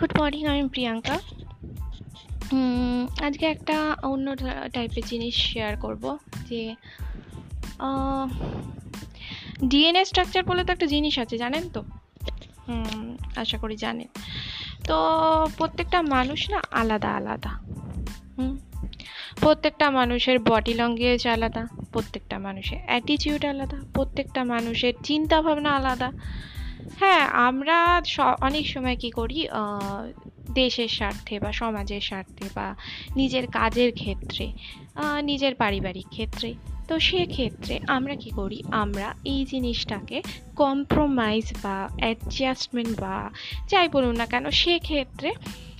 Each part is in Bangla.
গুড মর্নিং আমি প্রিয়াঙ্কা আজকে একটা অন্য টাইপের জিনিস শেয়ার করব যে ডিএনএ স্ট্রাকচার বলে তো একটা জিনিস আছে, জানেন তো? আশা করি জানেন। তো প্রত্যেকটা মানুষ না আলাদা আলাদা। হুম? প্রত্যেকটা মানুষের বডি ল্যাঙ্গুয়েজ আলাদা, প্রত্যেকটা মানুষের অ্যাটিটিউড আলাদা, প্রত্যেকটা মানুষের চিন্তা ভাবনা আলাদা। হ্যাঁ আমরা অনেক সময় কি করি দেশের স্বার্থে বা সমাজের স্বার্থে বা নিজের কাজের ক্ষেত্রে নিজের পারিবারিক ক্ষেত্রে। তো সেক্ষেত্রে আমরা কি করি, আমরা এই জিনিসটাকে কম্প্রোমাইজ বা অ্যাডজাস্টমেন্ট বা যাই বলুন না কেন, সেক্ষেত্রে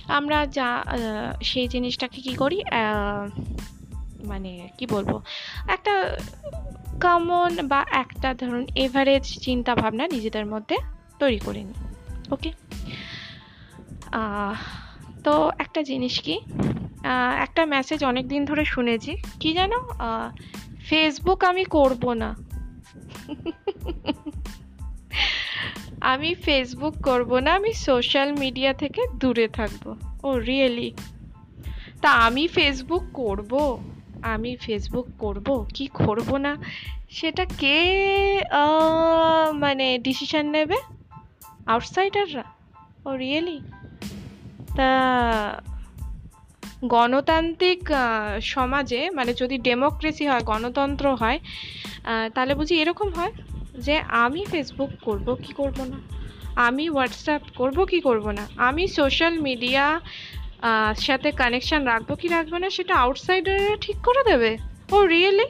আমরা যা সেই জিনিসটাকে কি করি মানে কি বলব, একটা কমন বা একটা ধরুন এভারেজ চিন্তা ভাবনা নিজেদের মধ্যে তৈরি করে নিই ওকে? তো একটা জিনিস কি? একটা মেসেজ অনেক দিন ধরে শুনেছি, কি জানো? ফেসবুক আমি করব না। আমি ফেসবুক করব না, আমি সোশ্যাল মিডিয়া থেকে দূরে থাকব। ও রিয়েলি তা আমি ফেসবুক করব? আমি ফেসবুক করব? কি করব না? সেটা কে মানে ডিসিশন নেবে? আউটসাইডাররা? ও রিয়েলি তা গণতান্ত্রিক সমাজে মানে যদি ডেমোক্রেসি হয়, গণতন্ত্র হয় তাহলে বুঝি এরকম হয় যে আমি ফেসবুক করব কি করব না? আমি হোয়াটসঅ্যাপ করব কি করব না? আমি সোশ্যাল মিডিয়া সাথে কানেকশান রাখব কি রাখব না, সেটা আউটসাইডাররা ঠিক করে দেবে? ও রিয়েলি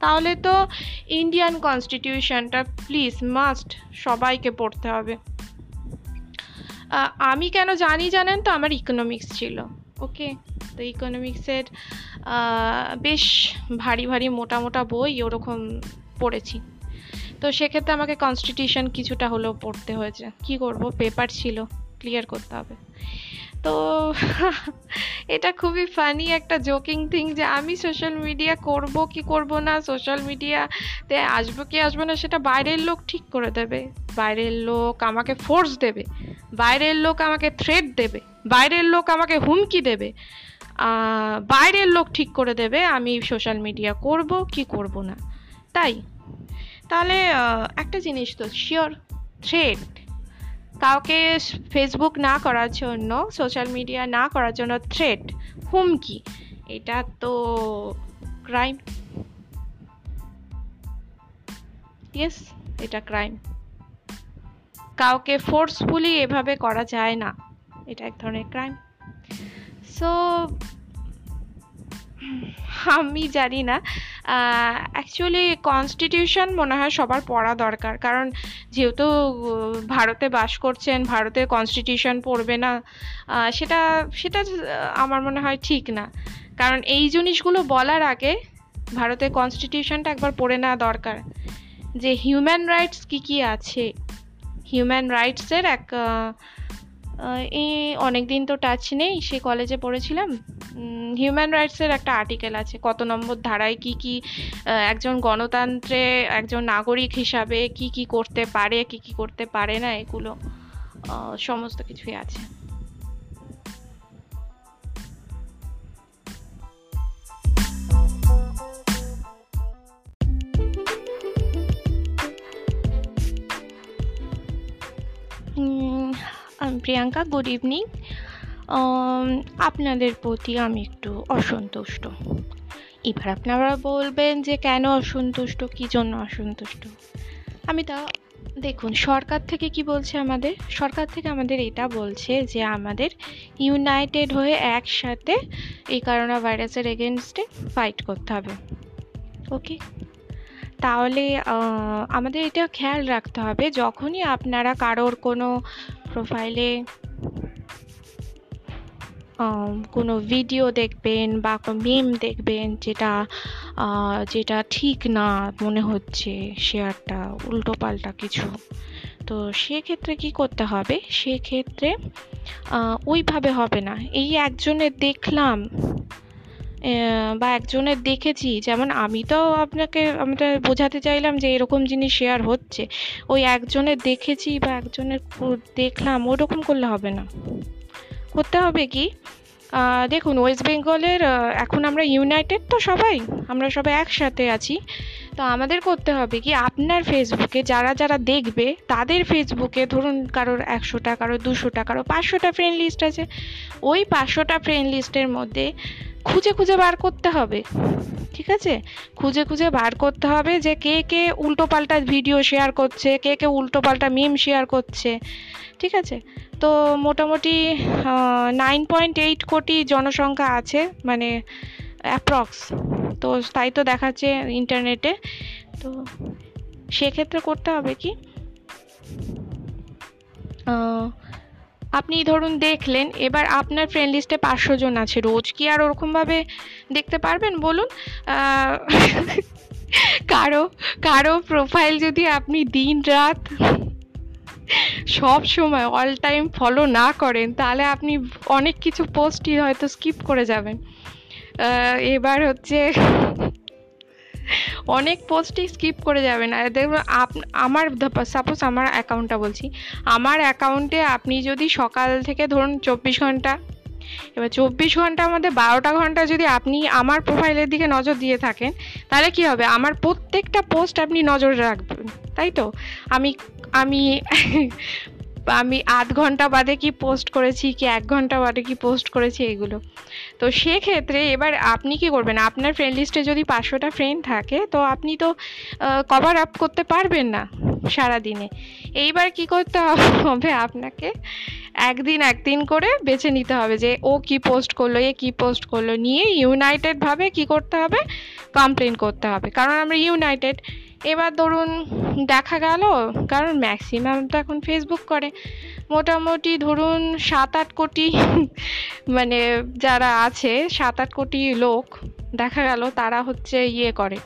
তাহলে তো ইন্ডিয়ান কনস্টিটিউশনটা প্লিজ মাস্ট সবাইকে পড়তে হবে। আমি কেন জানি জানেন তো? আমার ইকোনমিক্স ছিল ওকে তো ইকোনমিক্সের বেশ ভারী ভারী মোটা মোটা বই ওরকম পড়েছি। তো সেক্ষেত্রে আমাকে কনস্টিটিউশন কিছুটা হলেও পড়তে হয়েছে। কি করব? পেপার ছিল ক্লিয়ার করতে হবে। তো এটা খুবই ফানি একটা জোকিং থিং যে আমি সোশ্যাল মিডিয়া করব কি করব না সোশ্যাল মিডিয়াতে আসব কি আসব না সেটা বাইরের লোক ঠিক করে দেবে। বাইরের লোক আমাকে ফোর্স দেবে, বাইরের লোক আমাকে থ্রেট দেবে, বাইরের লোক আমাকে হুমকি দেবে বাইরের লোক ঠিক করে দেবে আমি সোশ্যাল মিডিয়া করব কি করব না। তাই, তাহলে একটা জিনিস তো শিওর থ্রেট কাউকে ফেসবুক না করার জন্য সোশ্যাল মিডিয়া না করার জন্য থ্রেট হুমকি? এটা তো ক্রাইম ইয়েস এটা ক্রাইম কাউকে ফোর্সফুলি এভাবে করা যায় না, এটা এক ধরনের ক্রাইম সো আমি জানি না অ্যাকচুয়ালি কনস্টিটিউশন মনে হয় সবার পড়া দরকার। কারণ যেহেতু ভারতে বাস করছেন, ভারতে কনস্টিটিউশন পড়বে না সেটা সেটা আমার মনে হয় ঠিক না। কারণ এই জিনিসগুলো বলার আগে ভারতের কনস্টিটিউশনটা একবার পড়ে নেওয়া দরকার। যে হিউম্যান রাইটস কি কি আছে? হিউম্যান রাইটসের এক এই অনেক দিন তো টাচ নেই, সে কলেজে পড়েছিলাম। হিউম্যান রাইটসের একটা আর্টিকেল আছে, কত নম্বর ধারায় কি কি একজন গণতন্ত্রে একজন নাগরিক হিসাবে কি কি করতে পারে, কি কি করতে পারে না, এগুলো সমস্ত কিছুই আছে। প্রিয়াঙ্কা গুড ইভিনিং আপনাদের প্রতি আমি একটু অসন্তুষ্ট। এবার আপনারা বলবেন যে কেন অসন্তুষ্ট? কী জন্য অসন্তুষ্ট? আমি তা, দেখুন, সরকার থেকে কি বলছে আমাদের? সরকার থেকে আমাদের এটা বলছে যে আমাদের ইউনাইটেড হয়ে একসাথে এই করোনা ভাইরাসের এগেনস্টে ফাইট করতে হবে। ওকে তাহলে আমাদের এটা খেয়াল রাখতে হবে। যখনই আপনারা কারোর কোনো প্রোফাইলে কোনো ভিডিও দেখবেন বা কোনো মিম দেখবেন যেটা যেটা ঠিক না মনে হচ্ছে শেয়ারটা উল্টোপাল্টা কিছু। তো সেক্ষেত্রে কি করতে হবে? সেক্ষেত্রে ওইভাবে হবে না। এই একজনের দেখলাম বা একজনের দেখেছি, যেমন আমি তো আপনাকে আমরা বোঝাতে চাইলাম যে এরকম জিনিস শেয়ার হচ্ছে। ওই একজনের দেখেছি বা একজনের দেখলাম, ওরকম করলে হবে না। করতে হবে কি? দেখুন ওয়েস্ট বেঙ্গলের এখন আমরা ইউনাইটেড তো সবাই, আমরা সবাই একসাথে আছি। তো আমাদের করতে হবে কি? আপনার ফেসবুকে যারা যারা দেখবে, তাদের ফেসবুকে ধরুন কারোর একশোটা, কারোর দুশোটা, কারোর পাঁচশোটা ফ্রেন্ড লিস্ট আছে। ওই পাঁচশোটা ফ্রেন্ড লিস্টের মধ্যে খুঁজে খুঁজে বার করতে হবে। ঠিক আছে? খুঁজে খুঁজে বার করতে হবে যে কে কে উল্টো পাল্টা ভিডিও শেয়ার করছে, কে কে উল্টো পাল্টা মিম শেয়ার করছে, ঠিক আছে? তো মোটামুটি নাইন পয়েন্ট এইট কোটি জনসংখ্যা আছে মানে অ্যাপ্রক্স তো তাই তো দেখাচ্ছে ইন্টারনেটে তো সেক্ষেত্রে করতে হবে কি? আপনি ধরুন দেখলেন, এবার আপনার ফ্রেন্ড লিস্টে পাঁচশো জন আছে, রোজ কি আর ওরকমভাবে দেখতে পারবেন? বলুন কারও কারও প্রোফাইল যদি আপনি দিন রাত সব সময় অল টাইম ফলো না করেন, তাহলে আপনি অনেক কিছু পোস্টই হয়তো স্কিপ করে যাবেন। এবার হচ্ছে অনেক পোস্টই স্কিপ করে যাবেন। আর দেখুন আমার সাপোজ আমার অ্যাকাউন্টটা বলছি, আমার অ্যাকাউন্টে আপনি যদি সকাল থেকে ধরুন চব্বিশ ঘণ্টা, এবার চব্বিশ ঘণ্টার মধ্যে বারোটা ঘণ্টা যদি আপনি আমার প্রোফাইলের দিকে নজর দিয়ে থাকেন, তাহলে কি হবে? আমার প্রত্যেকটা পোস্ট আপনি নজর রাখবেন, তাই তো? আমি আমি আমি আধ ঘণ্টা বাদে কি পোস্ট করেছি কি এক ঘণ্টা বাদে কি পোস্ট করেছি এগুলো। তো সেক্ষেত্রে এবার আপনি কি করবেন? আপনার ফ্রেন্ড লিস্টে যদি পাঁচশোটা ফ্রেন্ড থাকে, তো আপনি তো কভার আপ করতে পারবেন না সারাদিনে। এইবার কি করতে হবে আপনাকে? একদিন একদিন করে বেছে নিতে হবে যে ও কি পোস্ট করল, এ কি পোস্ট করল। নিয়ে ইউনাইটেডভাবে কি করতে হবে? কমপ্লেন করতে হবে। কারণ আমরা ইউনাইটেড এবার ধরুন দেখা গেল, কারণ ম্যাক্সিমাম তো এখন ফেসবুক করে। মোটামুটি ধরুন সাত আট কোটি মানে যারা আছে সাত আট কোটি লোক, দেখা গেল তারা হচ্ছে ইয়ে করে।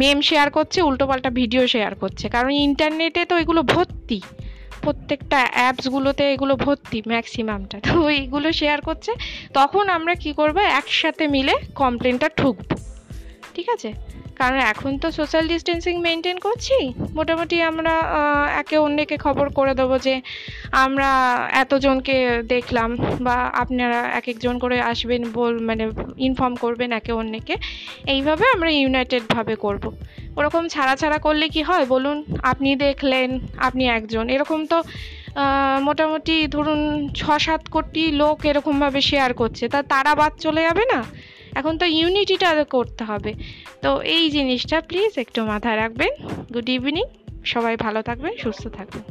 মেম শেয়ার করছে, উল্টোপাল্টা ভিডিও শেয়ার করছে। কারণ ইন্টারনেটে তো এগুলো ভর্তি। প্রত্যেকটা অ্যাপসগুলোতে এগুলো ভর্তি ম্যাক্সিমামটা তো এইগুলো শেয়ার করছে, তখন আমরা কি করব, একসাথে মিলে কমপ্লেনটা ঠুকবো। ঠিক আছে? কারণ এখন তো সোশ্যাল ডিস্টেন্সিং মেনটেন করছি। মোটামুটি আমরা একে অন্যকে খবর করে দেবো যে আমরা এতজনকে দেখলাম বা আপনারা এক একজন করে আসবেন বল মানে ইনফর্ম করবেন একে অন্যকে। এইভাবে আমরা ইউনাইটেডভাবে করব। ওরকম ছাড়া ছাড়া করলে কি হয়? বলুন, আপনি দেখলেন, আপনি একজন। এরকম তো মোটামুটি ধরুন ছ সাত কোটি লোক এরকমভাবে শেয়ার করছে। তা তারা বাদ চলে যাবে না? এখন তো ইউনিটিটা করতে হবে। তো এই জিনিসটা প্লিজ একটু মাথায় রাখবেন। গুড ইভিনিং সবাই ভালো থাকবেন, সুস্থ থাকবেন।